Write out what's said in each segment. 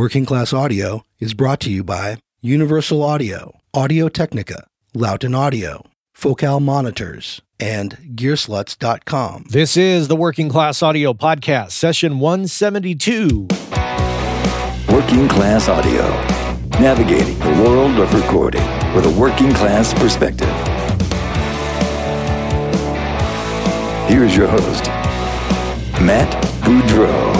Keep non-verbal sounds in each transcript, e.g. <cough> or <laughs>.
Working Class Audio is brought to you by Universal Audio, Audio Technica, Lauten Audio, Focal Monitors, and Gearslutz.com. This is the Working Class Audio Podcast, session 172. Working Class Audio, navigating the world of recording with a working class perspective. Here's your host, Matt Boudreau.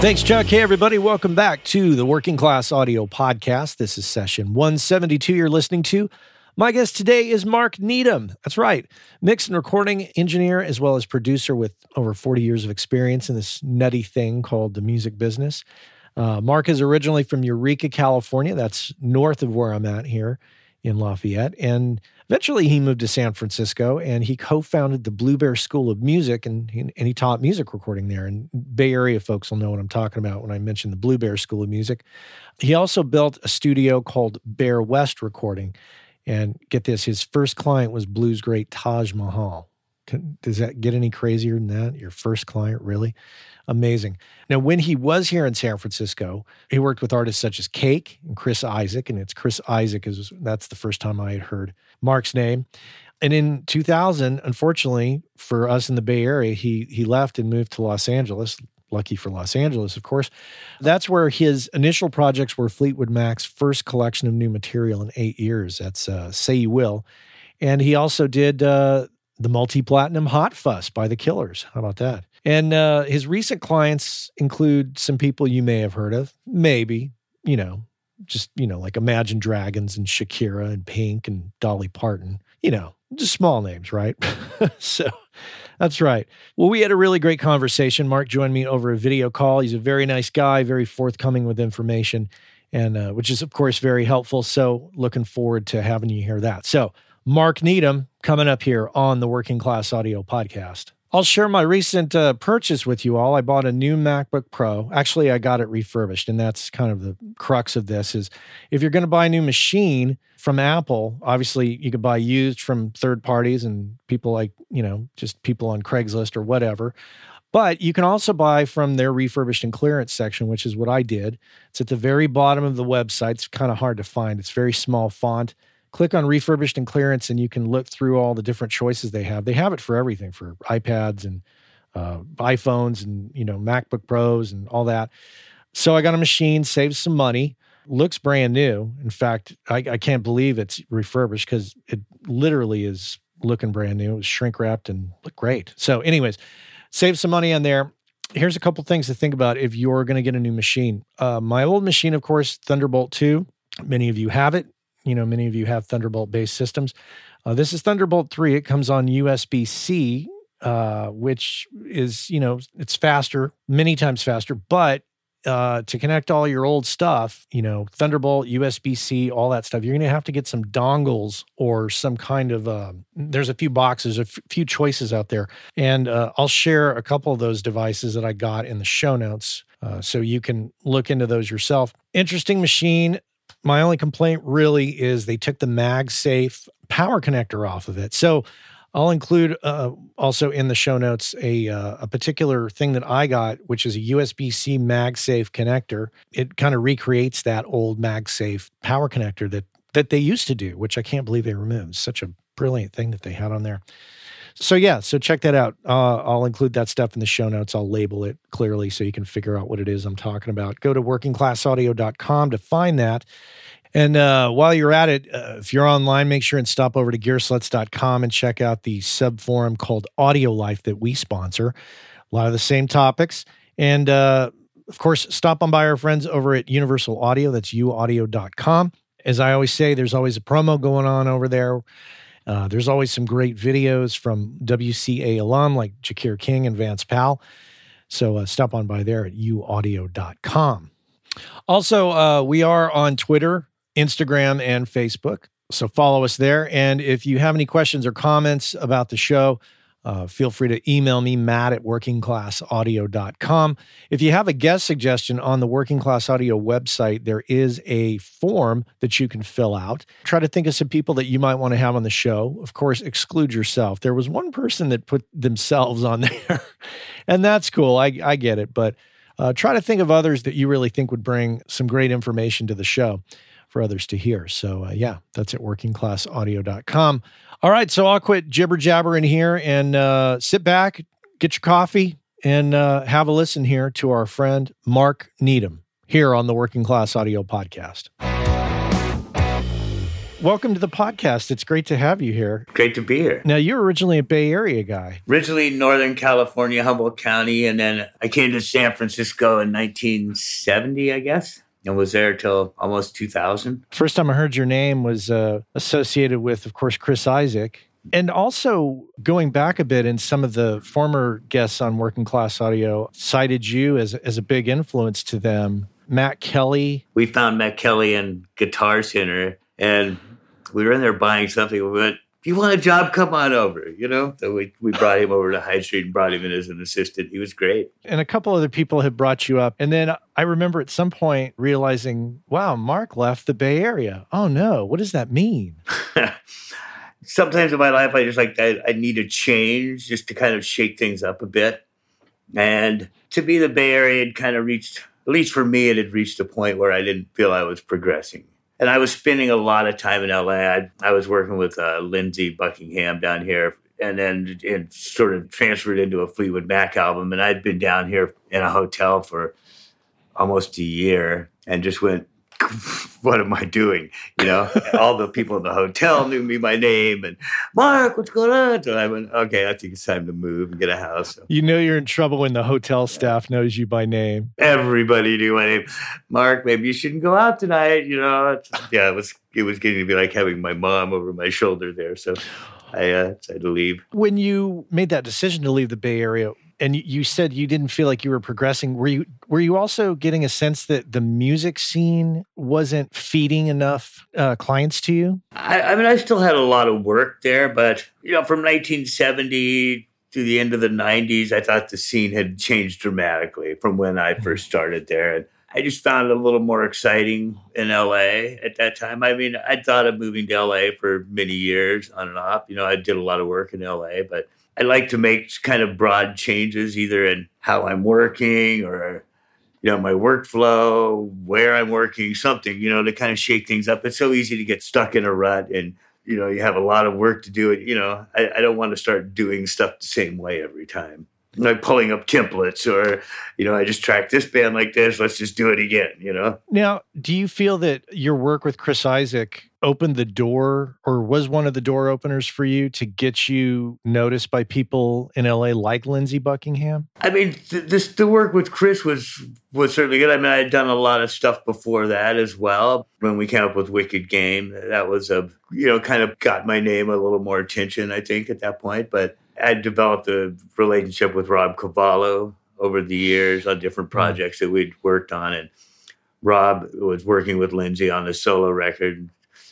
Thanks, Chuck. Hey, everybody. Welcome back to the Working Class Audio Podcast. This is session 172 you're listening to. My guest today is Mark Needham. That's right. Mix and recording engineer, as well as producer with over 40 years of experience in this nutty thing called the music business. Uh, Mark is originally from Eureka, California. That's north of where I'm at here in Lafayette. And eventually he moved to San Francisco and he co founded the Blue Bear School of Music and he, and he taught music recording there. And Bay Area folks will know what I'm talking about when I mention the Blue Bear School of Music. He also built a studio called Bear West Recording. And get this, his first client was blues great Taj Mahal. Does that get any crazier than that? Your first client, really? Amazing. Now, when he was here in San Francisco, he worked with artists such as Cake and Chris Isaak, and it's Chris Isaak is that's the first time I had heard Mark's name. And in 2000, unfortunately for us in the Bay Area, he he left and moved to Los Angeles. Lucky for Los Angeles, of course. That's where his initial projects were Fleetwood Mac's first collection of new material in eight years. That's uh, Say You Will. And he also did uh, the multi platinum Hot Fuss by the Killers. How about that? And uh, his recent clients include some people you may have heard of, maybe, you know, just, you know, like Imagine Dragons and Shakira and Pink and Dolly Parton, you know, just small names, right? <laughs> so that's right. Well, we had a really great conversation. Mark joined me over a video call. He's a very nice guy, very forthcoming with information, and uh, which is, of course, very helpful. So looking forward to having you hear that. So, Mark Needham coming up here on the Working Class Audio Podcast. I'll share my recent uh, purchase with you all. I bought a new MacBook Pro. Actually, I got it refurbished, and that's kind of the crux of this is if you're going to buy a new machine from Apple, obviously you could buy used from third parties and people like, you know, just people on Craigslist or whatever. But you can also buy from their refurbished and clearance section, which is what I did. It's at the very bottom of the website. It's kind of hard to find. It's very small font click on refurbished and clearance and you can look through all the different choices they have. They have it for everything for ipads and uh, iphones and you know macbook pros and all that. So i got a machine saved some money. Looks brand new. In fact i, I can't believe it's refurbished because it literally is looking brand new. It was shrink wrapped and looked great. So anyways save some money on there. Here's a couple things to think about if you're going to get a new machine. Uh, my old machine of course thunderbolt 2 many of you have it you know, many of you have Thunderbolt based systems. Uh, this is Thunderbolt 3. It comes on USB C, uh, which is, you know, it's faster, many times faster, but uh, to connect all your old stuff, you know, Thunderbolt, USB C, all that stuff, you're going to have to get some dongles or some kind of. Uh, there's a few boxes, a f- few choices out there, and uh, I'll share a couple of those devices that I got in the show notes. Uh, so you can look into those yourself. Interesting machine. My only complaint really is they took the MagSafe power connector off of it. So I'll include uh, also in the show notes a uh, a particular thing that I got, which is a USB C MagSafe connector. It kind of recreates that old MagSafe power connector that that they used to do, which I can't believe they removed. Such a brilliant thing that they had on there. So yeah, so check that out. Uh, I'll include that stuff in the show notes. I'll label it clearly so you can figure out what it is I'm talking about. Go to workingclassaudio.com to find that. And uh, while you're at it, uh, if you're online, make sure and stop over to gearslutz.com and check out the sub forum called Audio Life that we sponsor. A lot of the same topics. And uh, of course, stop on by our friends over at Universal Audio. That's uaudio.com. As I always say, there's always a promo going on over there. Uh, there's always some great videos from WCA alum like Jacquire King and Vance Powell. So uh, stop on by there at uaudio.com. Also, uh, we are on Twitter, Instagram, and Facebook. So follow us there. And if you have any questions or comments about the show, uh, feel free to email me, Matt at workingclassaudio.com. If you have a guest suggestion on the Working Class Audio website, there is a form that you can fill out. Try to think of some people that you might want to have on the show. Of course, exclude yourself. There was one person that put themselves on <laughs> there, and that's cool. I, I get it. But uh, try to think of others that you really think would bring some great information to the show for others to hear. So, uh, yeah, that's at workingclassaudio.com. All right, so I'll quit jibber jabber in here and uh, sit back, get your coffee, and uh, have a listen here to our friend Mark Needham here on the Working Class Audio Podcast. Welcome to the podcast. It's great to have you here. Great to be here. Now, you're originally a Bay Area guy. Originally Northern California, Humboldt County, and then I came to San Francisco in 1970, I guess, and was there till almost 2000. First time I heard your name was uh, associated with, of course, Chris Isaak. And also going back a bit, and some of the former guests on Working Class Audio cited you as, as a big influence to them. Matt Kelly. We found Matt Kelly in Guitar Center, and we were in there buying something. We went, "You want a job? Come on over." You know, so we we brought him over to Hyde Street and brought him in as an assistant. He was great. And a couple other people had brought you up, and then I remember at some point realizing, "Wow, Mark left the Bay Area. Oh no, what does that mean?" <laughs> Sometimes in my life, I just like I, I need a change just to kind of shake things up a bit. And to me, the Bay Area had kind of reached, at least for me, it had reached a point where I didn't feel I was progressing and I was spending a lot of time in LA. I, I was working with uh, Lindsey Buckingham down here, and then it sort of transferred into a Fleetwood Mac album. And I'd been down here in a hotel for almost a year, and just went, <laughs> what am I doing? You know, all the people in the hotel knew me by name and Mark, what's going on? So I went, okay, I think it's time to move and get a house. So You know you're in trouble when the hotel staff knows you by name. everybody knew my name. Mark, maybe you shouldn't go out tonight. You know, It's- yeah, it was it was getting to be like having my mom over my shoulder there. So I uh, decided to leave. When you made that decision to leave the Bay Area, and you- said you didn't feel like you were progressing, were you were you also getting a sense that the music scene wasn't feeding enough uh, clients to you? I, I mean, I still had a lot of work there, but you know, from 1970 to the end of the 90s, I thought the scene had changed dramatically from when I first started there. And I just found it a little more exciting in LA at that time. I mean, I thought of moving to LA for many years on and off. You know, I did a lot of work in LA, but I like to make kind of broad changes either in how I'm working or you know my workflow where i'm working something you know to kind of shake things up. It's so easy to get stuck in a rut and you know you have a lot of work to do it you know I, I don't want to start doing stuff the same way every time like pulling up templates or you know i just tracked this band like this let's just do it again you know Now, do you feel that your work with Chris Isaak opened the door or was one of the door openers for you to get you noticed by people in LA like Lindsey Buckingham? I mean, th- this the work with Chris was was certainly good. I mean, I had done a lot of stuff before that as well. When we came up with Wicked Game, that was a you know kind of got my name a little more attention. I think at that point, but I developed a relationship with Rob Cavallo over the years on different projects that we'd worked on, and Rob was working with Lindsey on a solo record.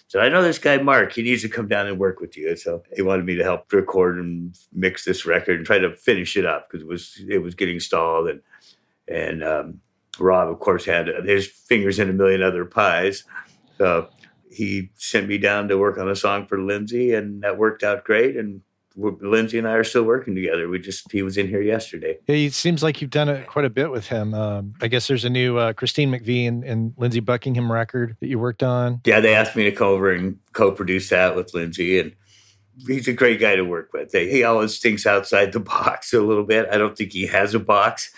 So I know this guy Mark. He needs to come down and work with you. So he wanted me to help record and mix this record and try to finish it up because it was it was getting stalled and and um, Rob of course had his fingers in a million other pies. So he sent me down to work on a song for Lindsey and that worked out great. And Lindsey and I are still working together. We just he was in here yesterday. Yeah, It seems like you've done it quite a bit with him. Um, I guess there's a new uh, Christine McVie and, and Lindsey Buckingham record that you worked on. Yeah, they asked me to come over and co-produce that with Lindsey, and he's a great guy to work with. He always thinks outside the box a little bit. I don't think he has a box,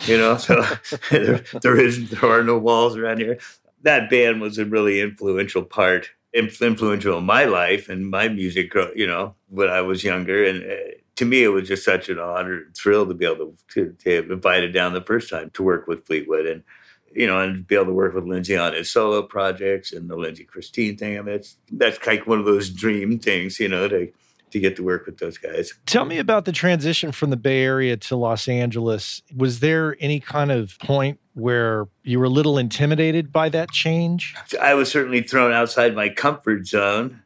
you know. So <laughs> there, there is there are no walls around here. That band was a really influential part, influential in my life and my music. You know, when I was younger, and uh, to me, it was just such an honor, and thrill to be able to, to, to invited down the first time to work with Fleetwood and you know, and be able to work with Lindsey on his solo projects and the Lindsey Christine thing. I mean, that's kind of one of those dream things, you know, to to get to work with those guys. Tell me about the transition from the Bay Area to Los Angeles. Was there any kind of point where you were a little intimidated by that change? I was certainly thrown outside my comfort zone.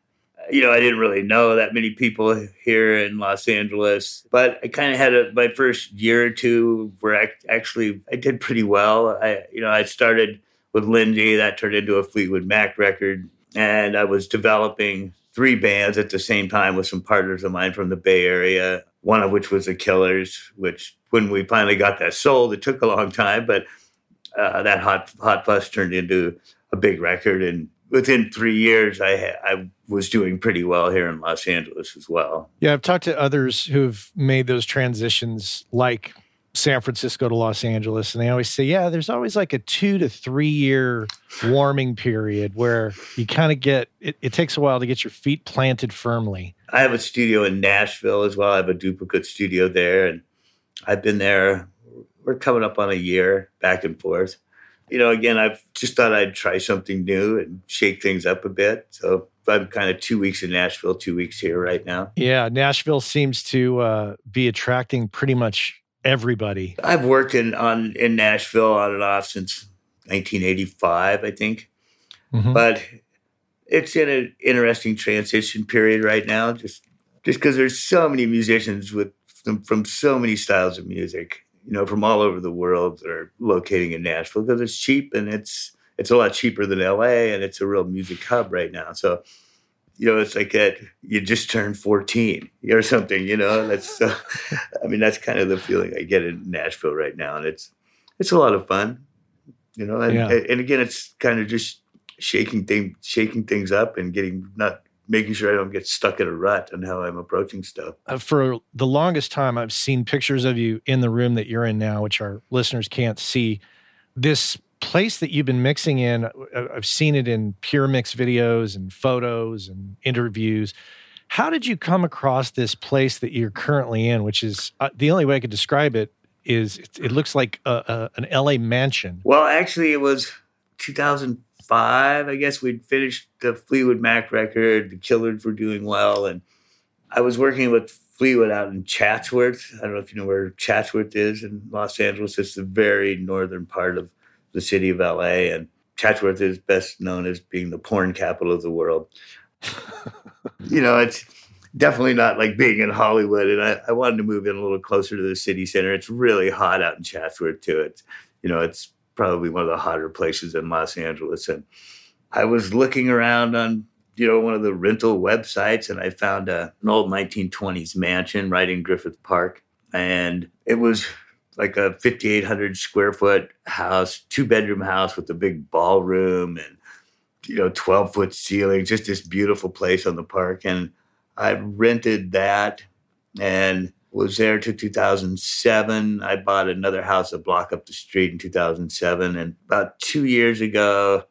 You know, I didn't really know that many people here in Los Angeles, but I kind of had a, my first year or two where I actually I did pretty well. I, you know, I started with Lindsey, that turned into a Fleetwood Mac record, and I was developing three bands at the same time with some partners of mine from the Bay Area. one of which was the Killers, which when we finally got that sold, it took a long time, but uh, that hot hot fuss turned into a big record, and within three years, I I was doing pretty well here in Los Angeles as well. Yeah, I've talked to others who've made those transitions, like San Francisco to Los Angeles, and they always say, yeah, there's always like a two to three year warming period where you kind of get it, it takes a while to get your feet planted firmly. I have a studio in Nashville as well. I have a duplicate studio there, and I've been there. We're coming up on a year back and forth. You know, again, I've just thought I'd try something new and shake things up a bit. So I'm kind of two weeks in Nashville, two weeks here right now. Yeah, Nashville seems to uh, be attracting pretty much everybody. I've worked in on in Nashville on and off since 1985, I think. Mm-hmm. But it's in an interesting transition period right now, just just because there's so many musicians with from, from so many styles of music, you know, from all over the world that are locating in Nashville because it's cheap and it's it's a lot cheaper than LA and it's a real music hub right now. So you know, it's like that you just turned 14 <laughs> or something, you know, that's, uh, I mean, that's kind of the feeling I get in Nashville right now. And it's, it's a lot of fun, you know, and, yeah. and again, it's kind of just shaking things, shaking things up and getting, not making sure I don't get stuck in a rut and how I'm approaching stuff. Uh, for the longest time, I've seen pictures of you in the room that you're in now, which our listeners can't see. This place that you've been mixing in, uh, I've seen it in pure mix videos and photos and interviews. How did you come across this place that you're currently in, which is uh, the only way I could describe it is it, it looks like a, a, an LA mansion? Well, actually, it was 2005. I guess we'd finished the Fleetwood Mac record. The Killers were doing well. And I was working with Fleetwood out in Chatsworth. I don't know if you know where Chatsworth is in Los Angeles. It's the very northern part of the city of LA. And Chatsworth is best known as being the porn capital of the world. <laughs> you know, it's definitely not like being in Hollywood. And I, I, wanted to move in a little closer to the city center. It's really hot out in Chatsworth, too. It's, you know, it's probably one of the hotter places in Los Angeles. And I was looking around on, you know, one of the rental websites and I found a, an old 1920s mansion right in Griffith Park. And it was like a 5,800 square foot house, two bedroom house with a big ballroom and, you know, 12 foot ceiling, just this beautiful place on the park. And I rented that and was there to 2007. I bought another house a block up the street in 2007. And about two years ago,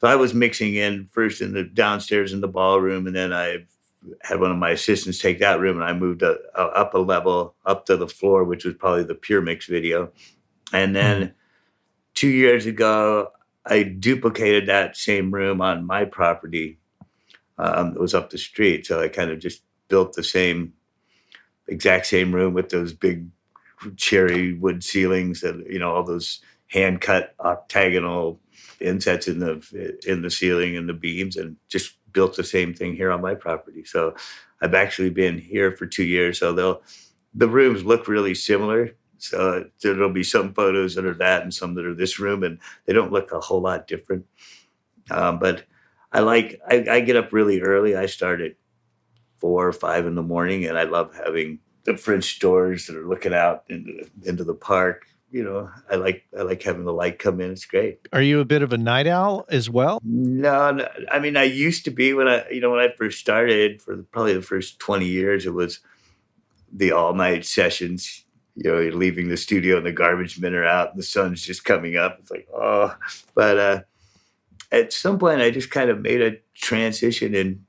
so I was mixing in first in the downstairs in the ballroom, and then I had one of my assistants take that room and I moved a, a, up a level up to the floor, which was probably the pure mix video. And then mm-hmm. two years ago, I duplicated that same room on my property. Um, it was up the street. So I kind of just built the same, exact same room with those big cherry wood ceilings and, you know, all those hand cut octagonal insets in the in the ceiling and the beams and just built the same thing here on my property. So I've actually been here for two years. So they'll the rooms look really similar. So there'll be some photos that are that and some that are this room, and they don't look a whole lot different. Um, but I like I, I get up really early. I start at four or five in the morning, and I love having the French doors that are looking out into into the park you know, I like I like having the light come in. It's great. Are you a bit of a night owl as well? No, no I mean I used to be when I you know when I first started for probably the first twenty years. It was the all night sessions. You know, you're leaving the studio and the garbage men are out and the sun's just coming up. It's like oh, but uh, at some point I just kind of made a transition and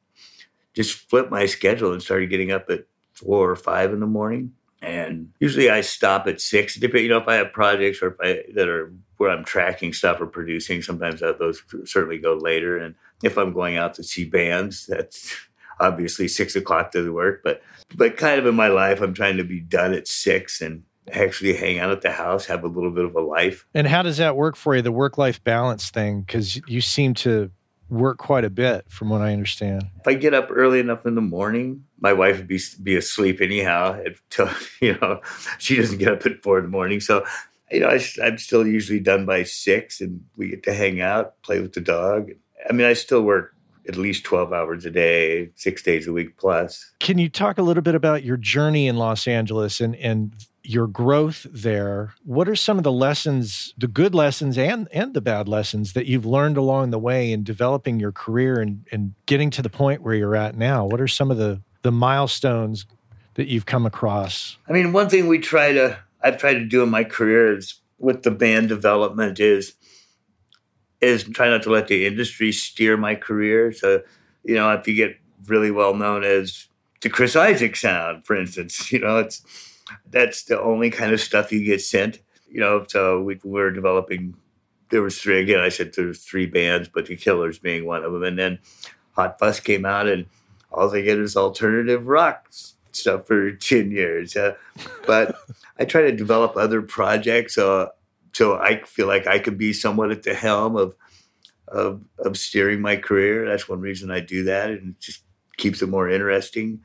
just flipped my schedule and started getting up at four or five in the morning and usually I stop at six. depending, You know, if I have projects or if I that are where I'm tracking stuff or producing, sometimes those certainly go later. And if I'm going out to see bands, that's obviously six o'clock doesn't work. But but kind of in my life, I'm trying to be done at six and actually hang out at the house, have a little bit of a life. And how does that work for you, the work life balance thing? Because you seem to work quite a bit, from what I understand. If I get up early enough in the morning, my wife would be be asleep anyhow. Until <laughs> you know, she doesn't get up at four in the morning, so you know I, I'm still usually done by six, and we get to hang out, play with the dog. I mean, I still work at least 12 hours a day, six days a week plus. Can you talk a little bit about your journey in Los Angeles and, and your growth there? What are some of the lessons, the good lessons and, and the bad lessons that you've learned along the way in developing your career and, and getting to the point where you're at now? What are some of the, the milestones that you've come across? I mean, one thing we try to, I've tried to do in my career is with the band development is is try not to let the industry steer my career. So, you know, if you get really well known as the Chris Isaak sound, for instance, <laughs> you know, it's that's the only kind of stuff you get sent. You know, so we were developing. There was three again. I said there was three bands, but the Killers being one of them, and then Hot Fuss came out, and all they get is alternative rock stuff for ten years. Uh, but I try to develop other projects. Uh, so I feel like I could be somewhat at the helm of of of steering my career. That's one reason I do that, and it just keeps it more interesting.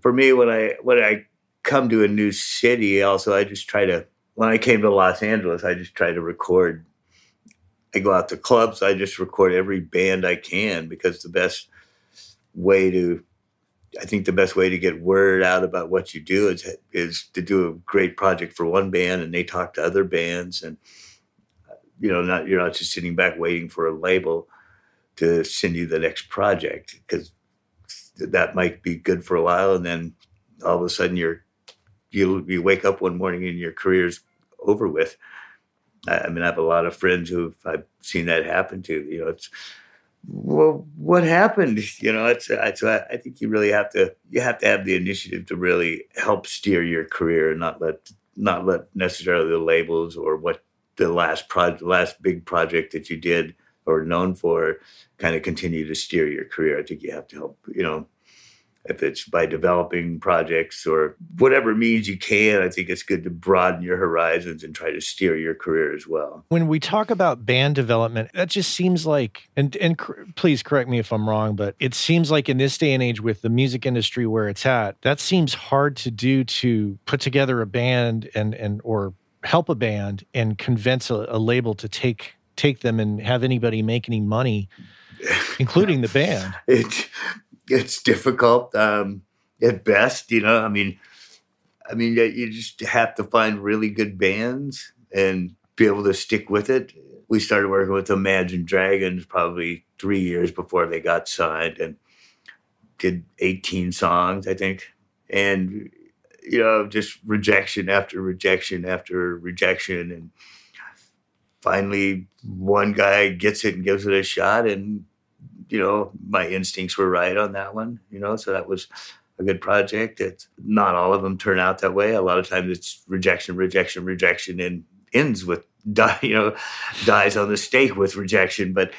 For me, when I when I come to a new city, also I just try to. When I came to Los Angeles, I just try to record. I go out to clubs. I just record every band I can because the best way to I think the best way to get word out about what you do is is to do a great project for one band, and they talk to other bands, and you know, not you're not just sitting back waiting for a label to send you the next project because that might be good for a while, and then all of a sudden you're you you wake up one morning and your career's over with. I, I mean, I have a lot of friends who I've seen that happen to. You know, it's well, what happened? <laughs> You know, it's, it's I think you really have to you have to have the initiative to really help steer your career and not let not let necessarily the labels or what the last project, last big project that you did or known for, kind of continue to steer your career. I think you have to help. You know, if it's by developing projects or whatever means you can, I think it's good to broaden your horizons and try to steer your career as well. When we talk about band development, that just seems like, and, and cr- please correct me if I'm wrong, but it seems like in this day and age with the music industry where it's at, that seems hard to do to put together a band and, and, or help a band and convince a, a label to take, take them and have anybody make any money <laughs> including the band. It it's difficult um, at best. You know, I mean, I mean, you just have to find really good bands and be able to stick with it. We started working with Imagine Dragons probably three years before they got signed, and did 18 songs, I think, and you know, just rejection after rejection after rejection, and finally one guy gets it and gives it a shot, and you know, my instincts were right on that one, you know, so that was a good project. It's not all of them turn out that way. A lot of times it's rejection, rejection, rejection, and ends with <laughs> die, you know, dies on the stake with rejection. But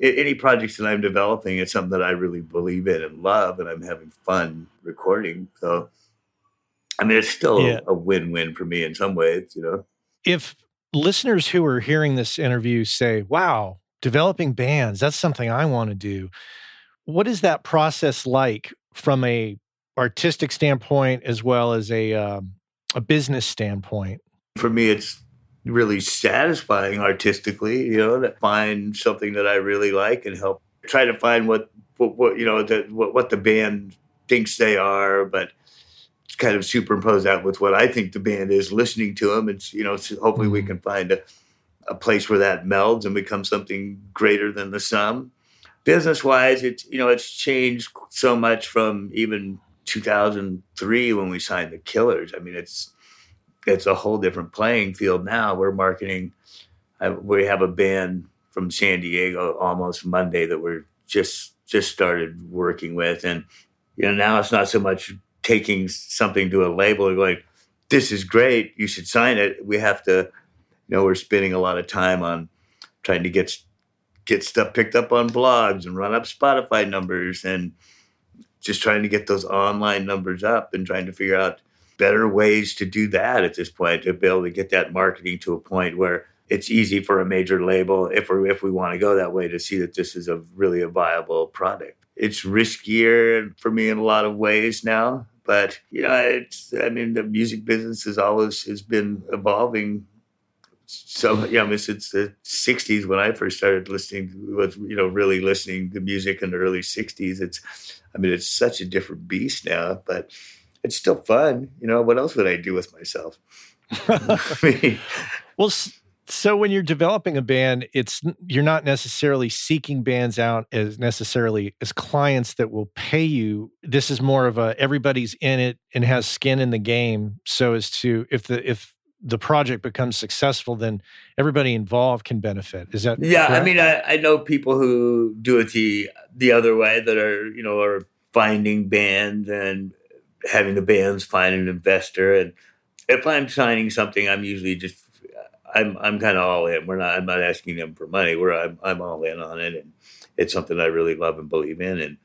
any projects that I'm developing, it's something that I really believe in and love, and I'm having fun recording. So, I mean, it's still yeah. a win-win for me in some ways, you know. If listeners who are hearing this interview say, "Wow, developing bands that's something i want to do what is that process like from a artistic standpoint as well as a um, a business standpoint for me it's really satisfying artistically you know to find something that i really like and help try to find what what, what you know the, what, what the band thinks they are but kind of superimpose that with what i think the band is listening to them and you know so hopefully we mm-hmm. can find a a place where that melds and becomes something greater than the sum. Business wise, it's you know it's changed so much from even 2003 when we signed the Killers. I mean, it's it's a whole different playing field now. We're marketing. Uh, we have a band from San Diego almost Monday that we're just just started working with, and you know now it's not so much taking something to a label and going, "This is great, you should sign it." We have to you know, we're spending a lot of time on trying to get get stuff picked up on blogs and run up Spotify numbers and just trying to get those online numbers up and trying to figure out better ways to do that at this point to be able to get that marketing to a point where it's easy for a major label if we if we want to go that way to see that this is a really a viable product. It's riskier for me in a lot of ways now, but you know, it's I mean the music business has always has been evolving so yeah, I mean, since the '60s when I first started listening, was you know really listening to music in the early '60s. It's, I mean, it's such a different beast now, but it's still fun. You know, what else would I do with myself? <laughs> Well, so when you're developing a band, it's you're not necessarily seeking bands out as necessarily as clients that will pay you. This is more of a everybody's in it and has skin in the game, so as to if the if the project becomes successful, then everybody involved can benefit. Is that yeah? Correct? I mean, I, I know people who do it the the other way that are you know are finding bands and having the bands find an investor. And if I'm signing something, I'm usually just I'm I'm kind of all in. We're not. I'm not asking them for money. We're I'm I'm all in on it, and it's something I really love and believe in, and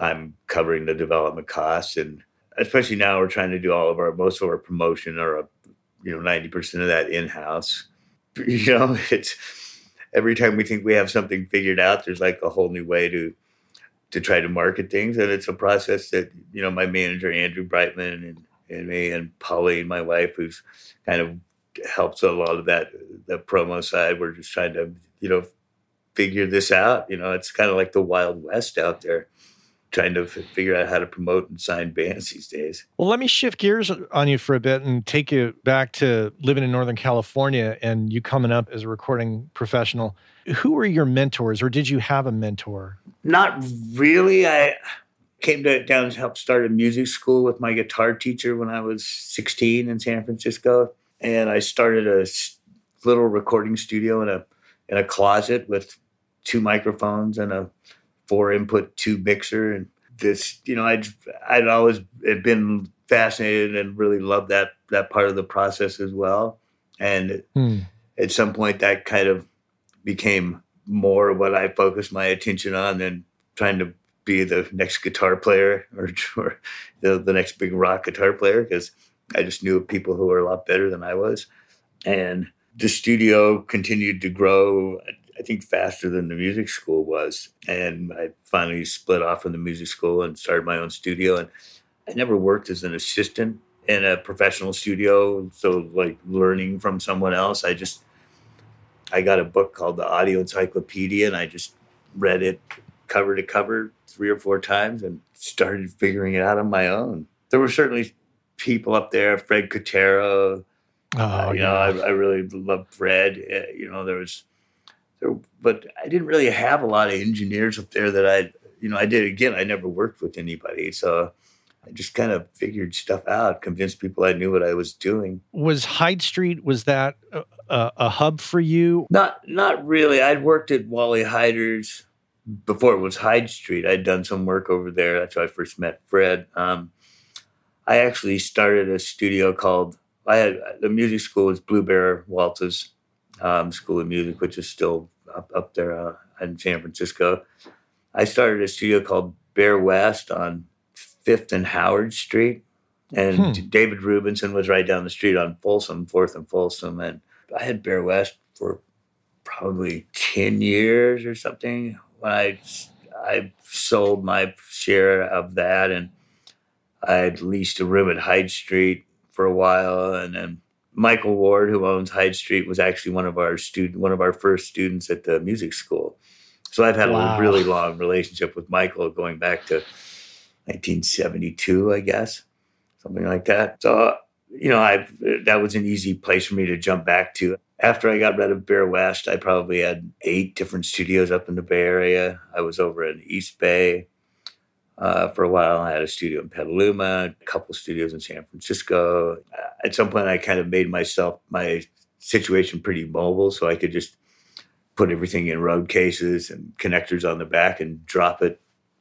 I'm covering the development costs, and especially now we're trying to do all of our most of our promotion or a, you know ninety percent of that in house. <laughs> You know, it's every time we think we have something figured out, there's like a whole new way to to try to market things, and it's a process that you know my manager Andrew Brightman and and me and Pauline, my wife, who's kind of helps a lot of that the promo side. We're just trying to you know figure this out. You know, it's kind of like the Wild West out there. Trying to figure out how to promote and sign bands these days. Well, let me shift gears on you for a bit and take you back to living in Northern California and you coming up as a recording professional. Who were your mentors, or did you have a mentor? Not really. I came to, down to help start a music school with my guitar teacher when I was 16 in San Francisco and I started a little recording studio in a in a closet with two microphones and a four input tube mixer and this you know I'd I'd always been fascinated and really loved that that part of the process as well and hmm. at some point that kind of became more what I focused my attention on than trying to be the next guitar player <laughs> or, or the, the next big rock guitar player because I just knew people who were a lot better than I was. And the studio continued to grow, I think, faster than the music school was. And I finally split off from the music school and started my own studio. And I never worked as an assistant in a professional studio. So, like learning from someone else, I just, I got a book called the Audio Encyclopedia and I just read it cover to cover three or four times and started figuring it out on my own. There were certainly people up there, Fred Catero. Oh, uh, you yeah. know, I, I, really loved Fred. Uh, you know, there was, but I didn't really have a lot of engineers up there that I, you know, I did again. I never worked with anybody, so I just kind of figured stuff out, convinced people I knew what I was doing. Was Hyde Street was that a, a hub for you? Not, not really. I'd worked at Wally Heider's before it was Hyde Street. I'd done some work over there. That's how I first met Fred. Um, I actually started a studio called I had the music school was Blue Bear Waltz um, School of Music, which is still up, up there uh, in San Francisco. I started a studio called Bear West on Fifth and Howard Street, and hmm. David Rubinson was right down the street on Folsom, Fourth and Folsom, and I had Bear West for probably ten years or something. When I I sold my share of that and I'd leased a room at Hyde Street for a while, and then Michael Ward, who owns Hyde Street, was actually one of our student, one of our first students at the music school. So I've had wow. a really long relationship with Michael going back to 1972, I guess, something like that. So you know, I that was an easy place for me to jump back to. After I got rid of Bear West, I probably had eight different studios up in the Bay Area. I was over in East Bay uh, for a while. I had a studio in Petaluma, a couple studios in San Francisco. At some point, I kind of made myself my situation pretty mobile, so I could just put everything in road cases and connectors on the back and drop it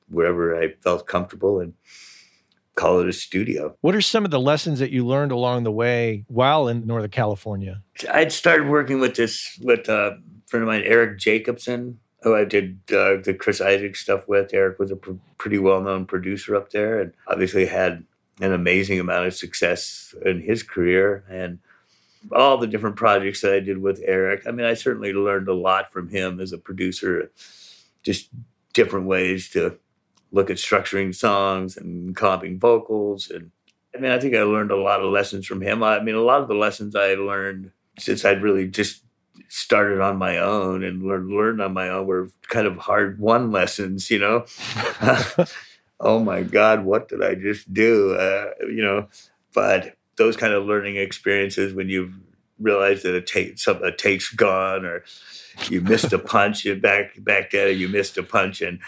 wherever I felt comfortable and call it a studio. What are some of the lessons that you learned along the way while in Northern California? I'd started working with this with a friend of mine, Erik Jacobsen, who I did uh, the Chris Isaak stuff with. Erik was a pr- pretty well known producer up there and obviously had an amazing amount of success in his career. And all the different projects that I did with Erik, I mean, I certainly learned a lot from him as a producer, just different ways to look at structuring songs and comping vocals. And I mean, I think I learned a lot of lessons from him. I mean, a lot of the lessons I learned since I'd really just started on my own and learned learned on my own were kind of hard won lessons, you know. <laughs> oh my God, what did I just do? Uh, you know, but those kind of learning experiences when you realize that a take some a take's gone or you missed a punch you back back at it, you missed a punch and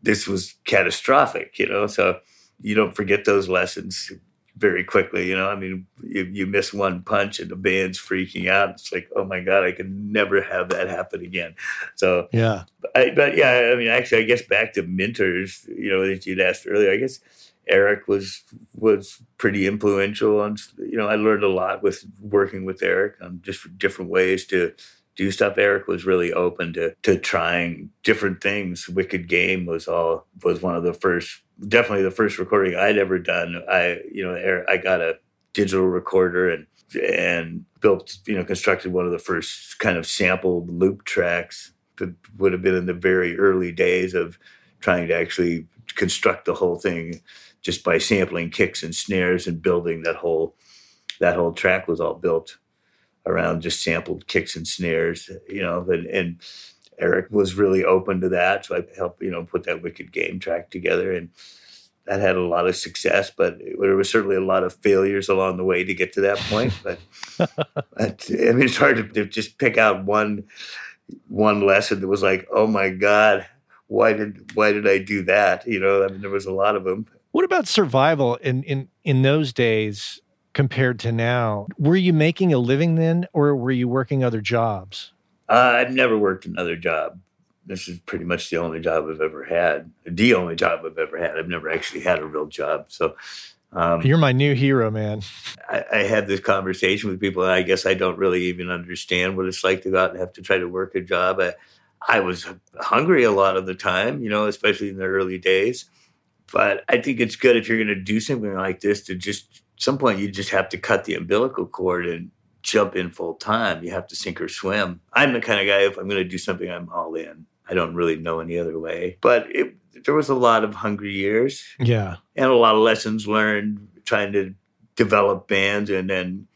this was catastrophic, you know. So you don't forget those lessons very quickly. You know, I mean, you, you miss one punch and the band's freaking out. It's like, oh my god, I can never have that happen again. So yeah, I, but yeah, I mean, actually, I guess back to mentors. You know, that you'd asked earlier. I guess Erik was was pretty influential on. You know, I learned a lot with working with Erik on just different ways to do stuff. Erik was really open to to trying different things. Wicked Game was all was one of the first definitely the first recording I'd ever done. I, you know, I got a digital recorder and and built, you know, constructed one of the first kind of sampled loop tracks that would have been in the very early days of trying to actually construct the whole thing just by sampling kicks and snares and building that whole that whole track was all built around just sampled kicks and snares, you know, and, and Erik was really open to that. So I helped, you know, put that Wicked Game track together. And that had a lot of success, but there was certainly a lot of failures along the way to get to that point. <laughs> But, but I mean, it's hard to, to just pick out one one lesson that was like, oh my God, why did why did I do that? You know, I mean, there was a lot of them. What about survival in in in those days compared to now? Were you making a living then, or were you working other jobs? Uh, I've never worked another job. This is pretty much the only job I've ever had. The only job I've ever had. I've never actually had a real job. So um, you're my new hero, man. I, I had this conversation with people, and I guess I don't really even understand what it's like to go out and have to try to work a job. I, I was hungry a lot of the time, you know, especially in the early days. But I think it's good if you're going to do something like this to just some point you just have to cut the umbilical cord and jump in full time. You have to sink or swim. I'm the kind of guy, if I'm going to do something, I'm all in. I don't really know any other way. But it, there was a lot of hungry years. Yeah. And a lot of lessons learned trying to develop bands and then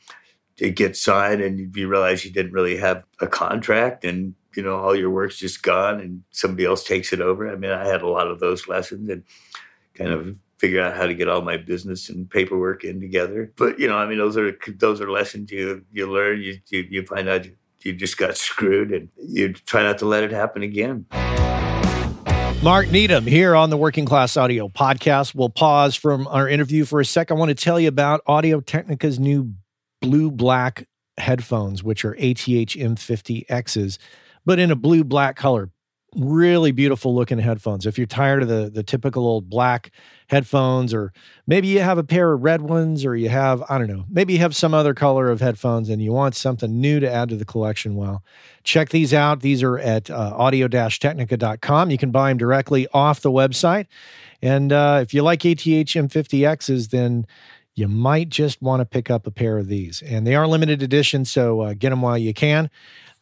it gets signed and you realize you didn't really have a contract and you know all your work's just gone and somebody else takes it over. I mean, I had a lot of those lessons and kind of figure out how to get all my business and paperwork in together. But you know, I mean, those are those are lessons you you learn. You you, you find out you just got screwed, and you try not to let it happen again. Mark Needham here on the Working Class Audio Podcast. We'll pause from our interview for a sec. I want to tell you about Audio Technica's new blue black headphones, which are ATH M50Xs, but in a blue black color really beautiful looking headphones. If you're tired of the the typical old black headphones or maybe you have a pair of red ones or you have I don't know, maybe you have some other color of headphones and you want something new to add to the collection, well, check these out. These are at uh, audio-technica.com. You can buy them directly off the website. And uh, if you like ATH M50Xs then you might just want to pick up a pair of these. And they are limited edition, so uh, get them while you can.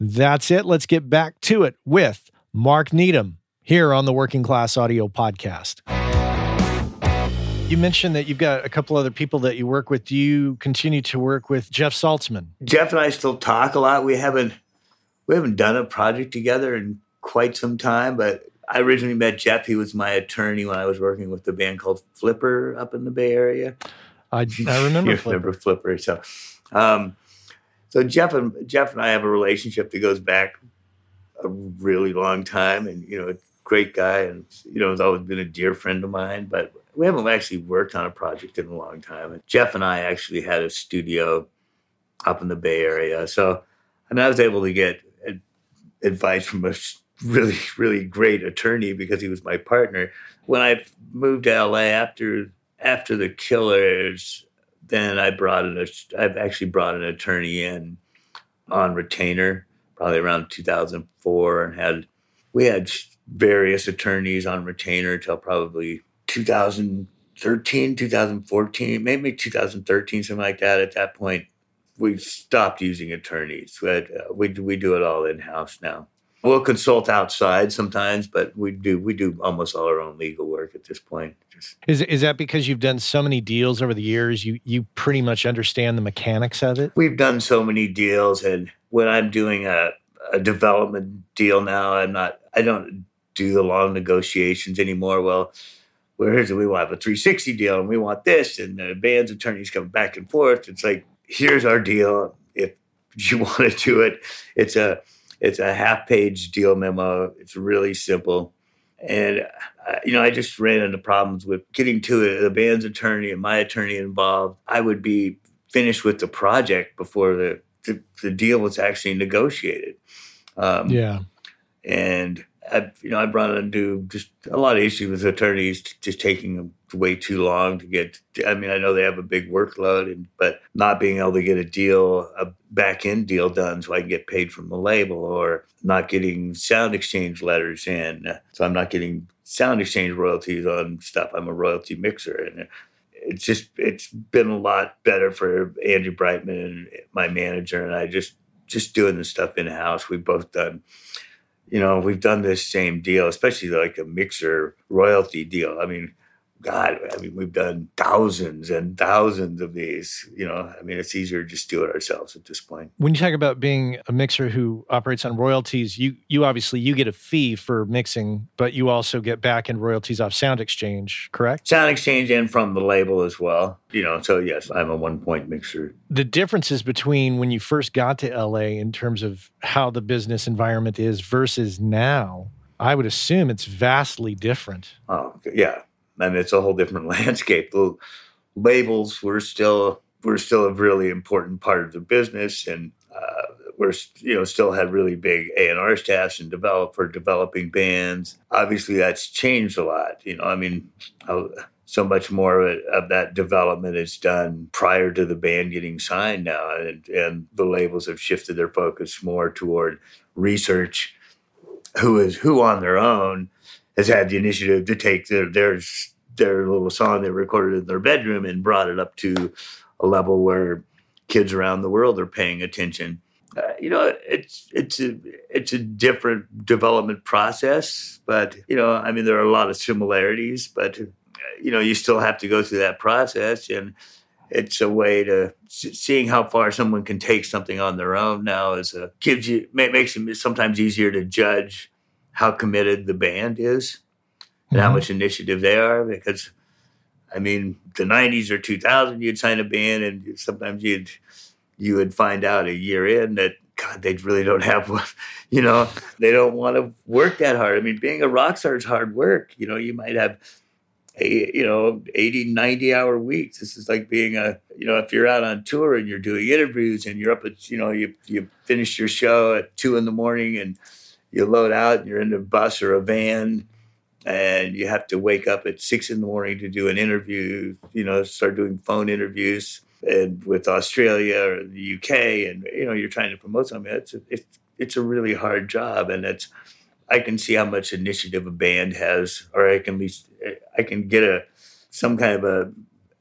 That's it. Let's get back to it with Mark Needham here on the Working Class Audio Podcast. You mentioned that you've got a couple other people that you work with. Do you continue to work with Jeff Saltzman? Jeff and I still talk a lot. We haven't we haven't done a project together in quite some time, but I originally met Jeff. He was my attorney when I was working with the band called Flipper up in the Bay Area. I, I <laughs> remember Flipper. remember Flipper. So, um, so Jeff and Jeff and I have a relationship that goes back a really long time, and you know, a great guy, and you know, has always been a dear friend of mine. But we haven't actually worked on a project in a long time. And Jeff and I actually had a studio up in the Bay Area, so and I was able to get advice from a really, really great attorney because he was my partner. When I moved to LA after after the Killers, then I brought an I've actually brought an attorney in on retainer probably around 2004 and had we had various attorneys on retainer till probably 2013 2014 maybe 2013 something like that. At that point we stopped using attorneys. We, had, uh, we, we do it all in-house now we'll consult outside sometimes, but we do we do almost all our own legal work at this point. Just Is is that because you've done so many deals over the years? You you pretty much understand the mechanics of it. we've done so many deals, and when I'm doing a, a development deal now, I'm not I don't do the long negotiations anymore. Well, where's we want a 360 deal and we want this, and the band's attorneys come back and forth. It's like here's our deal. If you <laughs> want to do it, it's a it's a half page deal memo. It's really simple. And uh, you know, I just ran into problems with getting to it. The band's attorney and my attorney involved. I would be finished with the project before the the, the deal was actually negotiated. Um, Yeah. and I, you know, I run into just a lot of issues with attorneys just taking way too long to get. I mean, I know they have a big workload, and but not being able to get a deal, a back end deal done, so I can get paid from the label, or not getting sound exchange letters in, so I'm not getting sound exchange royalties on stuff. I'm a royalty mixer, and it's just it's been a lot better for Andrew Brightman and my manager, and I just just doing the stuff in house. We've both done you know, we've done this same deal, especially like a mixer royalty deal. I mean, God, I mean, we've done thousands and thousands of these. You know, I mean, it's easier to just do it ourselves at this point. When you talk about being a mixer who operates on royalties, you you obviously you get a fee for mixing, but you also get back in royalties off Sound Exchange, correct? Sound exchange and from the label as well. You know, so yes, I'm a one point mixer. The differences between when you first got to LA in terms of how the business environment is versus now, I would assume it's vastly different. Oh, yeah. I mean, it's a whole different <laughs> landscape. The labels were still were still a really important part of the business, and uh, we're you know still had really big A and R staffs and develop for developing bands. Obviously, that's changed a lot. You know, I mean, how, so much more of, it, of that development is done prior to the band getting signed now, and, and the labels have shifted their focus more toward research. Who is who on their own has had the initiative to take their their their little song they recorded in their bedroom and brought it up to a level where kids around the world are paying attention. Uh, you know, it's it's a it's a different development process, but you know, I mean, there are a lot of similarities, but uh, you know, you still have to go through that process, and it's a way to seeing how far someone can take something on their own. Now, is a gives you makes it sometimes easier to judge how committed the band is and how Mhm. much initiative they are because I mean the 90s or 2000 you'd sign a band and sometimes you'd you would find out a year in that god they really don't have one <laughs> you know? They don't want to work that hard. I mean being a rock star is hard work you know? You might have a, you know 80 90 hour weeks. This is like being a you know if you're out on tour and you're doing interviews and you're up at you know you you finish your show at two in the morning and you load out you're in a bus or a van and you have to wake up at six in the morning to do an interview, you know, start doing phone interviews and with Australia or the UK, and you know, you're trying to promote something. It's a, it's it's a really hard job, and it's I can see how much initiative a band has, or I can least I can get a some kind of a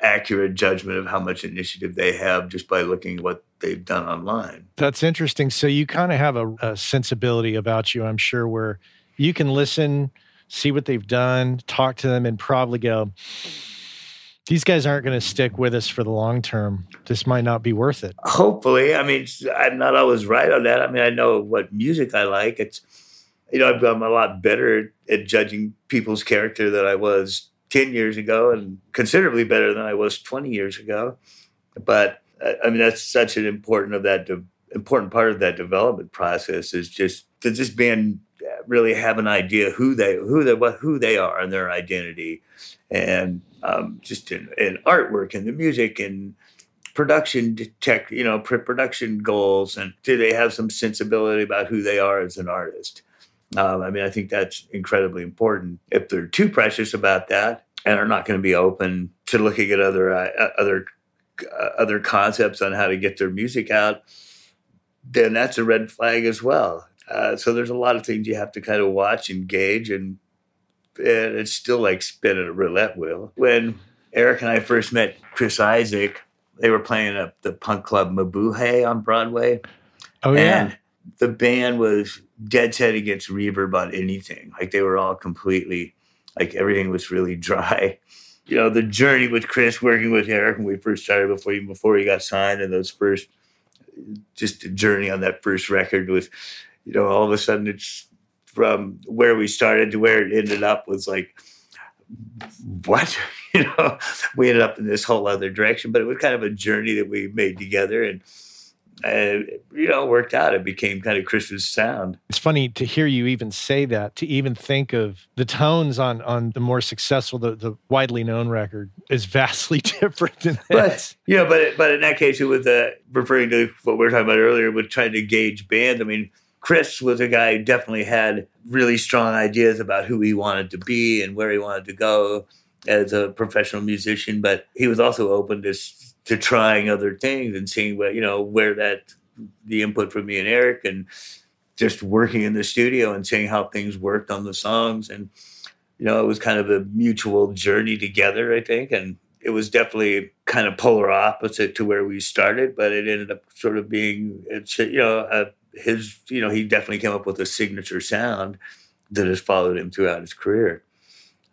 accurate judgment of how much initiative they have just by looking at what they've done online. That's interesting. So you kind of have a, a sensibility about you, I'm sure, where you can listen, see what they've done, talk to them, and probably go, these guys aren't going to stick with us for the long term. This might not be worth it. hopefully i mean i'm not always right on that i mean i know what music i like it's you know i'm a lot better at judging people's character than i was 10 years ago and considerably better than i was 20 years ago but i mean that's such an important of that de- important part of that development process is just to just being really have an idea who they who they what who they are and their identity and um, just in, in artwork and the music and production tech, you know, pr- production goals, and do they have some sensibility about who they are as an artist? Um, I mean, I think that's incredibly important. If they're too precious about that and are not going to be open to looking at other uh, other other concepts on how to get their music out, then that's a red flag as well. Uh, so there's a lot of things you have to kind of watch and gauge, and and it's still like spinning a roulette wheel. When Erik and I first met Chris Isaak, they were playing at the punk club Mabuhay on Broadway. Oh, yeah. And the band was dead set against reverb on anything. Like they were all completely, like everything was really <laughs> dry. You know, the journey with Chris working with Erik when we first started before even before he got signed and those first just a journey on that first record was, you know, all of a sudden it's from where we started to where it ended up was like what? <laughs> You know we ended up in this whole other direction but it was kind of a journey that we made together and and you know worked out. It became kind of chris's sound. It's funny to hear you even say that to even think of the tones on on the more successful the, the widely known record is vastly <laughs> different than but you know but but in that case it was uh, referring to what we were talking about earlier with trying to gauge band. I mean chris was a guy who definitely had really strong ideas about who he wanted to be and where he wanted to go as a professional musician but he was also open to to trying other things and seeing what you know where that the input from me and Erik and just working in the studio and seeing how things worked on the songs. And you know it was kind of a mutual journey together I think. And it was definitely kind of polar opposite to where we started but it ended up sort of being it's you know his you know he definitely came up with a signature sound that has followed him throughout his career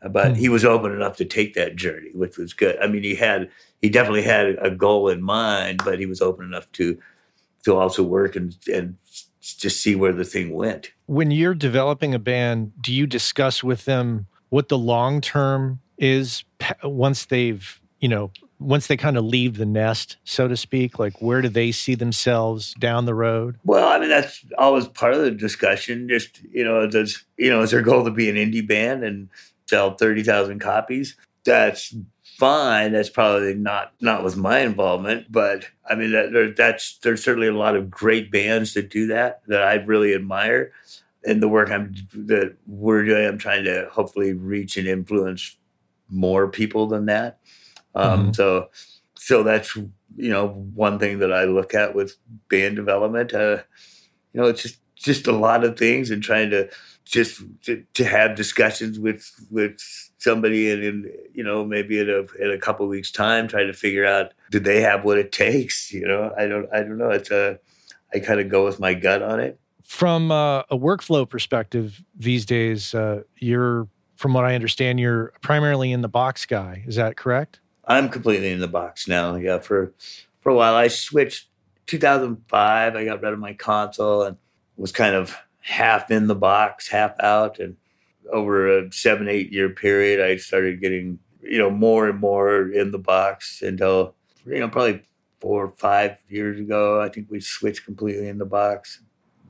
but mm. he was open enough to take that journey which was good i mean he had he definitely had a goal in mind, but he was open enough to to also work and and just see where the thing went. When you're developing a band, do you discuss with them what the long term is once they've you know once they kind of leave the nest, so to speak? Like where do they see themselves down the road? Well, I mean that's always part of the discussion. Just you know, does you know is their goal to be an indie band and sell thirty thousand copies? That's fine. That's probably not not with my involvement, but I mean that, there, that's there's certainly a lot of great bands that do that that I really admire. And the work I'm that we're doing, I'm trying to hopefully reach and influence more people than that. Um, mm-hmm. So, so that's you know one thing that I look at with band development. Uh, you know, it's just just a lot of things and trying to just to, to have discussions with with somebody and in you know maybe in a in a couple weeks time try to figure out do they have what it <laughs> takes you know? I don't i don't know. It's a i kind of go with my gut on it. From uh, a workflow perspective these days uh, you're from what i understand you're primarily in the box guy. Is that correct? I'm completely in the box now yeah. For for a while i switched 2005 i got rid of my console and was kind of half in the box half out and over a seven, eight year period, I started getting, you know, more and more in the box until, you know, probably four or five years ago, I think we switched completely in the box.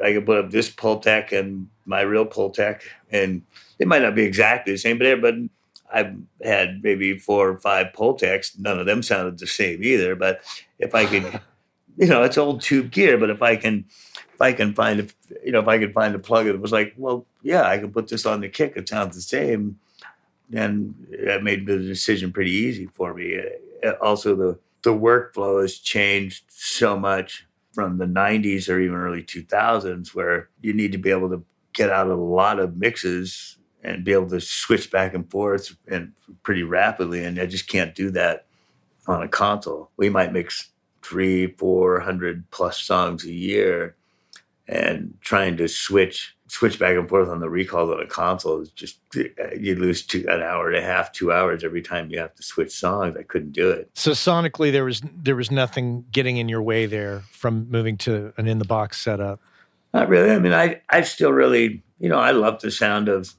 I could put up this Pultec and my real Pultec, and it might not be exactly the same, but but I've had maybe four or five Pultecs. None of them sounded the same either. But if I could, <laughs> you know, it's old tube gear. But if I can if I can find a, you know, if I could find a plug that was like, well, yeah, I can put this on the kick. It sounds the same. And that made the decision pretty easy for me. Uh, also, the the workflow has changed so much from the 90s or even early 2000s, where you need to be able to get out a lot of mixes and be able to switch back and forth and pretty rapidly. And I just can't do that on a console. We might mix three, four hundred plus songs a year and trying to switch switch back and forth on the recall on a console is just you lose two, an hour and a half, two hours every time you have to switch songs. I couldn't do it. So sonically, there was there was nothing getting in your way there from moving to an in the box setup. Not really. I mean, I I still really you know I love the sound of.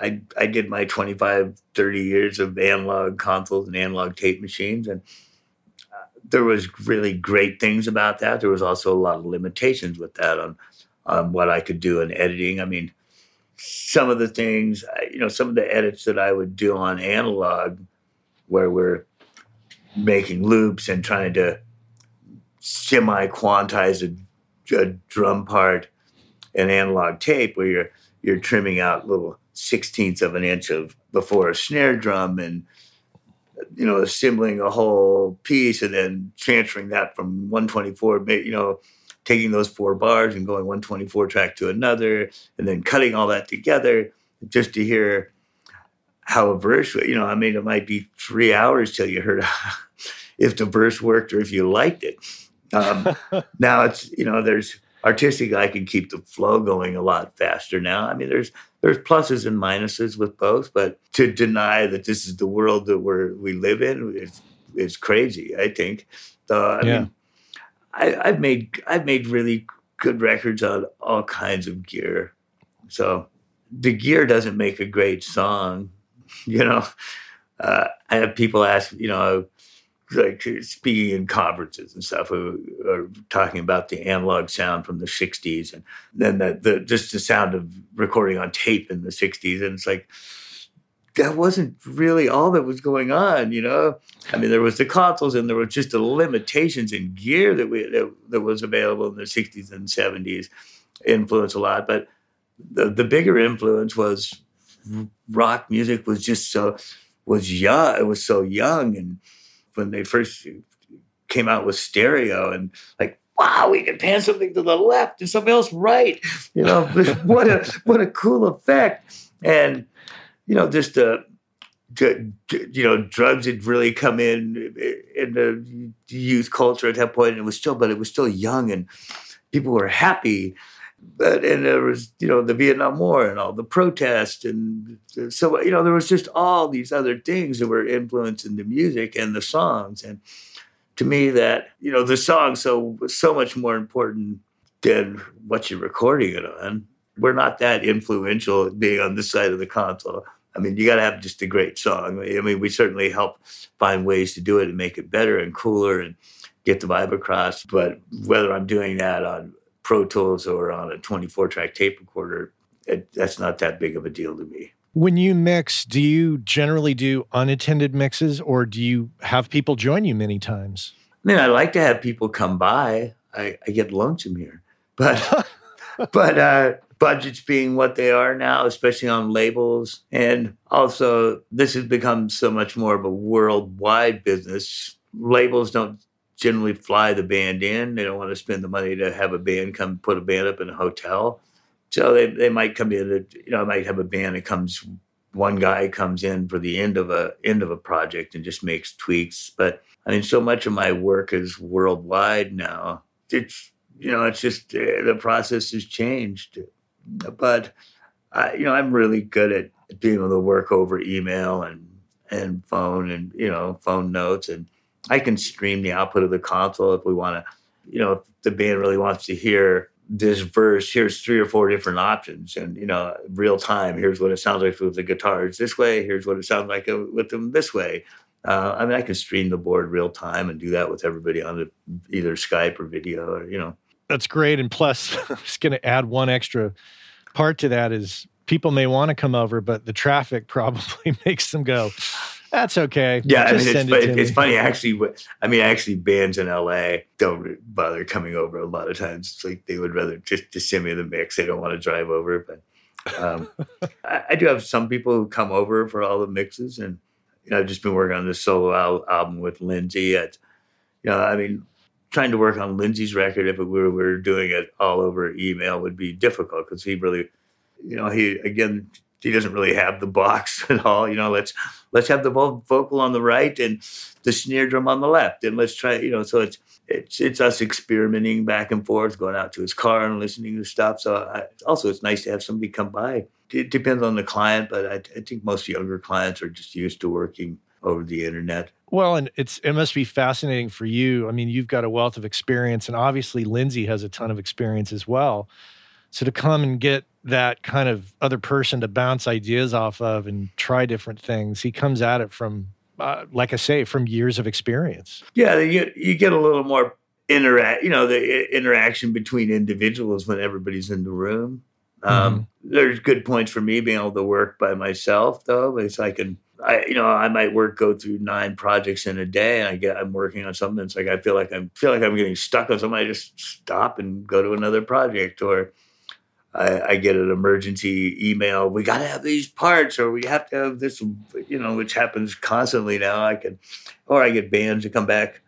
I, I did my 25, 30 years of analog consoles and analog tape machines, and there was really great things about that. There was also a lot of limitations with that on on what I could do in editing. I mean, some of the things, you know, some of the edits that I would do on analog, where we're making loops and trying to semi quantize a, a drum part in analog tape, where you're you're trimming out little sixteenths of an inch of before a snare drum and you know, assembling a whole piece and then transferring that from 124, you know, taking those four bars and going 124 track to another, and then cutting all that together just to hear how a verse, you know, I mean, it might be three hours till you heard <laughs> if the verse worked or if you liked it. Um, <laughs> now it's, you know, there's artistic, I can keep the flow going a lot faster now. I mean, there's there's pluses and minuses with both, but to deny that this is the world that we're we live in is is crazy. I think. I yeah. mean, I, I've made I've made really good records on all kinds of gear. So the gear doesn't make a great song, <laughs> you know. Uh, I have people ask, you know, like speaking in conferences and stuff, who are talking about the analog sound from the '60s, and then the, the just the sound of recording on tape in the '60s, and it's like that wasn't really all that was going on, you know. I mean, there was the consoles, and there were just the limitations in gear that we that, that was available in the '60s and '70s, influence a lot. But the the bigger influence was rock music was just so was young. It was so young, and when they first came out with stereo and like wow we can pan something to the left and something else right. You know <laughs> what a what a cool effect. And you know just the you know drugs had really come in eh, in the youth culture at that point and it was still but it was still young and people were happy but and there was you know the Vietnam War and all the protests and so you know there was just all these other things that were influencing the music and the songs and to me that you know the song so so much more important than what you're recording it on. We're not that influential being on this side of the console. I mean, you got to have just a great song. I mean, we certainly help find ways to do it and make it better and cooler and get the vibe across. But whether I'm doing that on Pro Tools or on a 24 track tape recorder, it, that's not that big of a deal to me. When you mix, do you generally do unattended mixes or do you have people join you many times? I mean, I like to have people come by. I, I get lonesome here, but <laughs> but uh, budgets being what they are now, especially on labels, and also this has become so much more of a worldwide business. Labels don't generally fly the band in. They don't want to spend the money to have a band come put a band up in a hotel. So they, they might come in, you know, I might have a band that comes, one guy comes in for the end of a end of a project and just makes tweaks. But I mean, so much of my work is worldwide now. It's, you know, it's just uh, the process has changed. But, I, you know, I'm really good at being able to work over email and, and phone and, you know, phone notes and, I can stream the output of the console if we want to, you know, if the band really wants to hear this verse, here's three or four different options. And, you know, real time, here's what it sounds like with the guitars this way, here's what it sounds like with them this way. Uh, I mean, I can stream the board real time and do that with everybody on the, either Skype or video or, you know. That's great. And plus, <laughs> I'm just going to add one extra part to that is people may want to come over, but the traffic <laughs> probably makes them go, that's okay. Yeah, I mean, it's, it it's funny. Actually, I mean, actually, bands in LA don't bother coming over a lot of times. It's like they would rather just, just send me the mix. They don't want to drive over. But um, <laughs> I, I, do have some people who come over for all the mixes, and you know, I've just been working on this solo al- album with Lindsey. At, you know, I mean, trying to work on Lindsey's record if we were, we were doing it all over email would be difficult because he really, you know, he again he doesn't really have the box <laughs> at all. You know, let's let's have the vocal on the right and the snare drum on the left, and let's try. You know, so it's it's it's us experimenting back and forth, going out to his car and listening to stuff. So I, also, it's nice to have somebody come by. It depends on the client, but I, I think most younger clients are just used to working over the internet. Well, and it's it must be fascinating for you. I mean, you've got a wealth of experience, and obviously Lindsey has a ton of experience as well. So to come and get that kind of other person to bounce ideas off of and try different things, he comes at it from, uh, like I say, from years of experience. Yeah, you, you get a little more interact, you know, the interaction between individuals when everybody's in the room. Um, mm-hmm. There's good points for me being able to work by myself, though, because I can I, you know, I might work, go through nine projects in a day, and I get, I'm working on something. It's like I feel like I'm feel like I'm getting stuck on something. I just stop and go to another project, or I, I, get an emergency email. We got to have these parts, or we have to have this, you know, which happens constantly now. I can, or I get bands to come back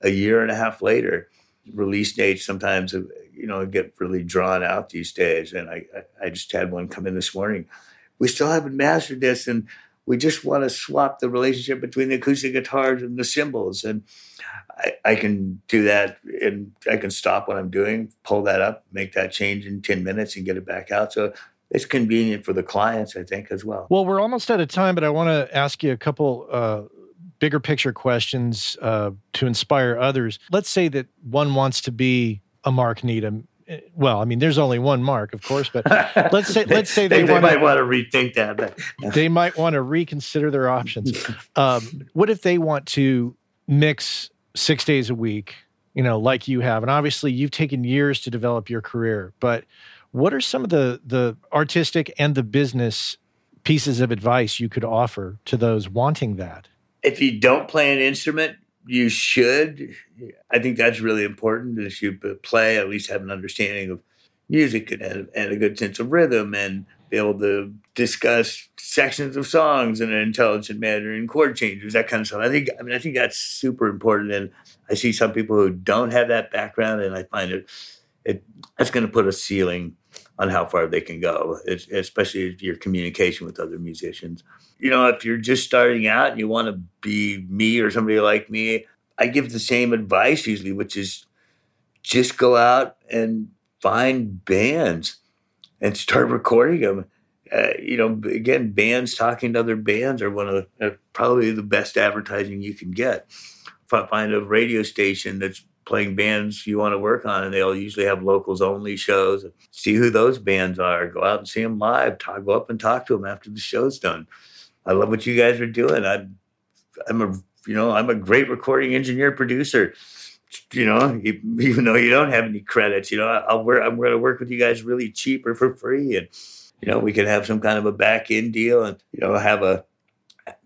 a year and a half later. Release dates sometimes, uh, you know, get really drawn out these days. And I, I just had one come in this morning. We still haven't mastered this, and we just want to swap the relationship between the acoustic guitars and the cymbals. And I, I can do that and I can stop what I'm doing, pull that up, make that change in 10 minutes and get it back out. So it's convenient for the clients, I think, as well. Well, we're almost out of time, but I want to ask you a couple uh, bigger picture questions uh, to inspire others. Let's say that one wants to be a Mark Needham. Well, I mean, there's only one Mark, of course, but <laughs> let's say let's say they, they, they wanna, might want to rethink that. But they might want to reconsider their options. Um, what if they want to mix six days a week? You know, like you have, and obviously you've taken years to develop your career. But what are some of the the artistic and the business pieces of advice you could offer to those wanting that? if you don't play an instrument, you should. I think that's really important. Is you play, at least have an understanding of music and, and a good sense of rhythm, and be able to discuss sections of songs in an intelligent manner and chord changes, that kind of stuff. I think. I mean, I think that's super important. And I see some people who don't have that background, and I find it, it that's going to put a ceiling on how far they can go, especially if your communication with other musicians. You know, if you're just starting out and you want to be me or somebody like me, I give the same advice usually, which is just go out and find bands and start recording them. Uh, you know, again, bands talking to other bands are one of the, uh, probably the best advertising you can get. Find a radio station that's playing bands you want to work on, and they'll usually have locals only shows. See who those bands are. Go out and see them live. Talk, go up and talk to them after the show's done. I love what you guys are doing. I'm, I'm a, you know, I'm a great recording engineer producer. You know, even though you don't have any credits, you know, I'll work. I'm going to work with you guys really cheap or for free, and you know, we can have some kind of a back end deal, and you know, have a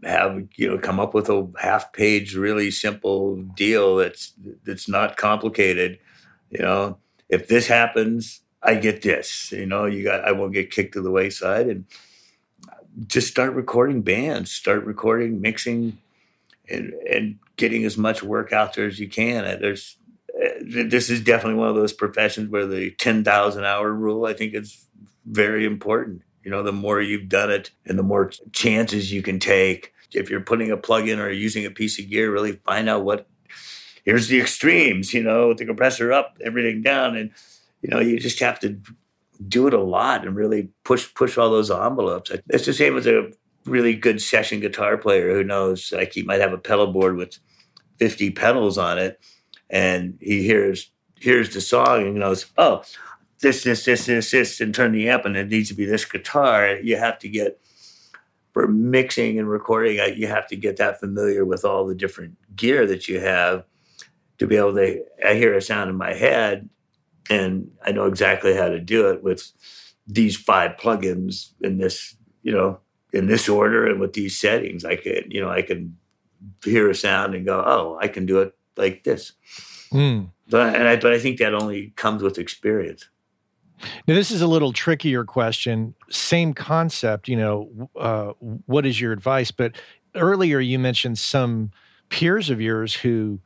have you know come up with a half page really simple deal that's that's not complicated you know? If this happens i get this you know? You got i won't get kicked to the wayside. And just start recording bands start recording mixing and and getting as much work out there as you can. There's eh, this is definitely one of those professions where the 10,000 hour rule i think is very important you know, the more you've done it and the more chances you can take. If you're putting a plug in or using a piece of gear, really find out what here's the extremes, you know, the compressor up, everything down. And, you know, you just have to do it a lot and really push push all those envelopes. It's the same as a really good session guitar player who knows like he might have a pedal board with 50 pedals on it and he hears hears the song and knows, oh, this, this, this, this, this, and turn the amp, and it needs to be this guitar. You have to get for mixing and recording. You have to get that familiar with all the different gear that you have to be able to. I hear a sound in my head, and I know exactly how to do it with these five plugins in this, you know, in this order and with these settings. I can, you know, I can hear a sound and go, oh, I can do it like this. Mm. But and I, but I think that only comes with experience. Now, this is a little trickier question. Same concept, you know, uh, what is your advice? But earlier you mentioned some peers of yours who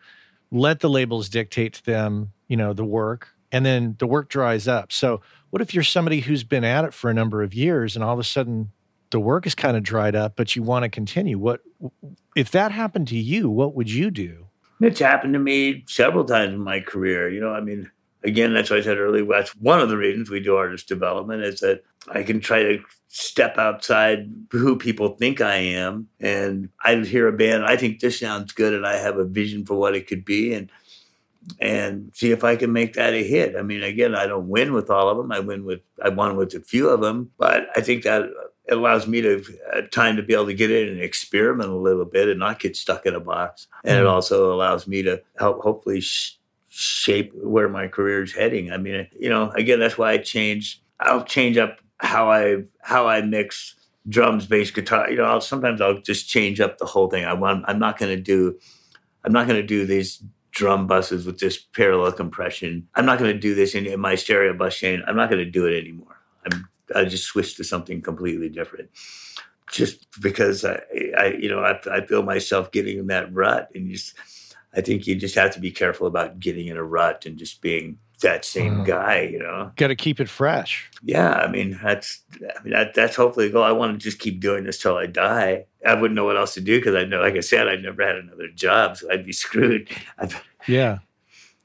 let the labels dictate to them, you know, the work, and then the work dries up. So, what if you're somebody who's been at it for a number of years and all of a sudden the work is kind of dried up, but you want to continue? What if that happened to you? What would you do? It's happened to me several times in my career. You know, I mean, again, that's what I said earlier. That's one of the reasons we do artist development is that I can try to step outside who people think I am. And I hear a band, I think this sounds good, and I have a vision for what it could be, and and see if I can make that a hit. I mean, again, I don't win with all of them. I win with I won with a few of them, but I think that it allows me to uh, time to be able to get in and experiment a little bit and not get stuck in a box. And it mm. also allows me to help hopefully. Sh- shape where my career is heading. I mean, you know, again, that's why I change. I'll change up how I how I mix drums, bass, guitar. You know, I'll, sometimes I'll just change up the whole thing. I want. I'm not going to do. I'm not going to do these drum buses with this parallel compression. I'm not going to do this in, in, my stereo bus chain. I'm not going to do it anymore. I'm. I just switch to something completely different. Just because I, I you know, I, I feel myself getting in that rut and just I think you just have to be careful about getting in a rut and just being that same Mhm. guy, you know. Got to keep it fresh. Yeah, I mean that's I mean that, that's hopefully the goal. I want to just keep doing this till I die. I wouldn't know what else to do because I know, like I said, I never had another job, so I'd be <laughs> screwed. Yeah.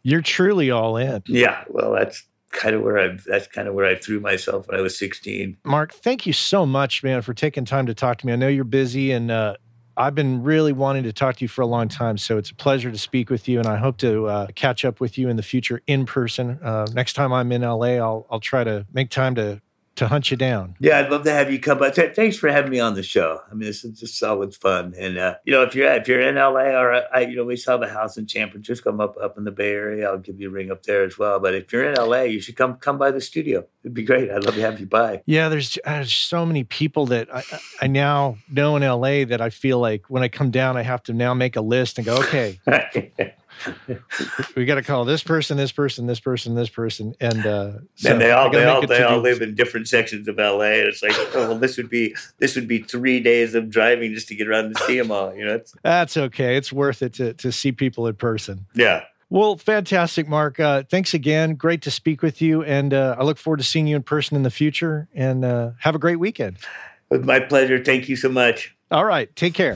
You're truly all in. yeah, well, that's kind of where I that's kind of where I threw myself when I was sixteen. Mark, thank you so much, man, for taking time to talk to me. I know you're busy and uh, I've been really wanting to talk to you for a long time. So it's a pleasure to speak with you. And I hope to uh, catch up with you in the future in person. Uh, next time I'm in LA, I'll, I'll try to make time to, to hunt you down. Yeah, I'd love to have you come. by. th- thanks for having me on the show. I mean, this is just always fun. And uh, you know, if you're if you're in LA or uh, I, you know, we still have a house in Champlain. Just come up up in the Bay Area. I'll give you a ring up there as well. But if you're in LA, you should come come by the studio. It'd be great. I'd love to have you by. Yeah, there's, uh, there's so many people that I- I now know in LA that I feel like when I come down, I have to now make a list and go, okay, <laughs> we got to call this person, this person, this person, this person, and uh, so and they all they all they all live in different sections of LA. And it's like, oh, well, this would be this would be three days of driving just to get around to see them all. You know, it's, That's okay. It's worth it to to see people in person. yeah. Well, fantastic, Mark. Uh, thanks again. Great to speak with you, and uh, I look forward to seeing you in person in the future. And uh, have a great weekend. With my pleasure. Thank you so much. All right, take care.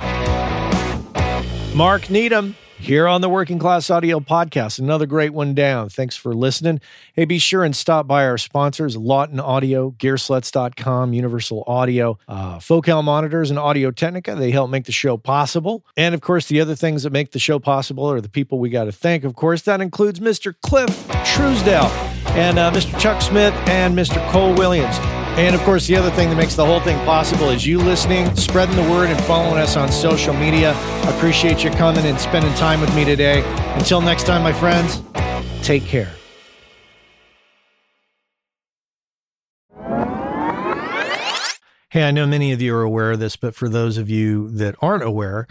Mark Needham here on the Working Class Audio Podcast. Another great one down. Thanks for listening. Hey, be sure and stop by our sponsors, Lauten Audio, Gearslutz.com, Universal Audio, uh, Focal Monitors, and Audio Technica. They help make the show possible. And of course, the other things that make the show possible are the people we got to thank. Of course, that includes Mr. Cliff Truesdell and uh, Mr. Chuck Smith and Mr. Cole Williams. And of course, the other thing that makes the whole thing possible is you listening, spreading the word, and following us on social media. Appreciate you coming and spending time with me today. Until next time, my friends, take care. Hey, I know many of you are aware of this, but for those of you that aren't aware,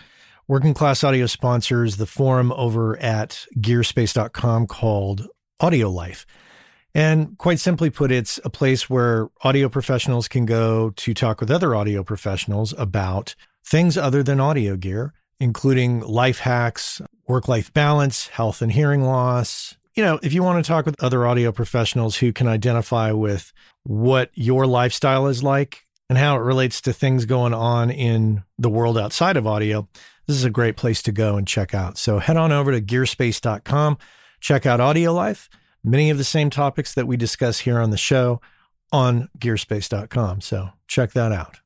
Working Class Audio sponsors the forum over at gearspace.com called Audio Life. And quite simply put, it's a place where audio professionals can go to talk with other audio professionals about things other than audio gear, including life hacks, work life balance, health and hearing loss. You know, if you want to talk with other audio professionals who can identify with what your lifestyle is like and how it relates to things going on in the world outside of audio, this is a great place to go and check out. So head on over to gearspace.com, check out Audio Life many of the same topics that we discuss here on the show on gearspace.com. So check that out.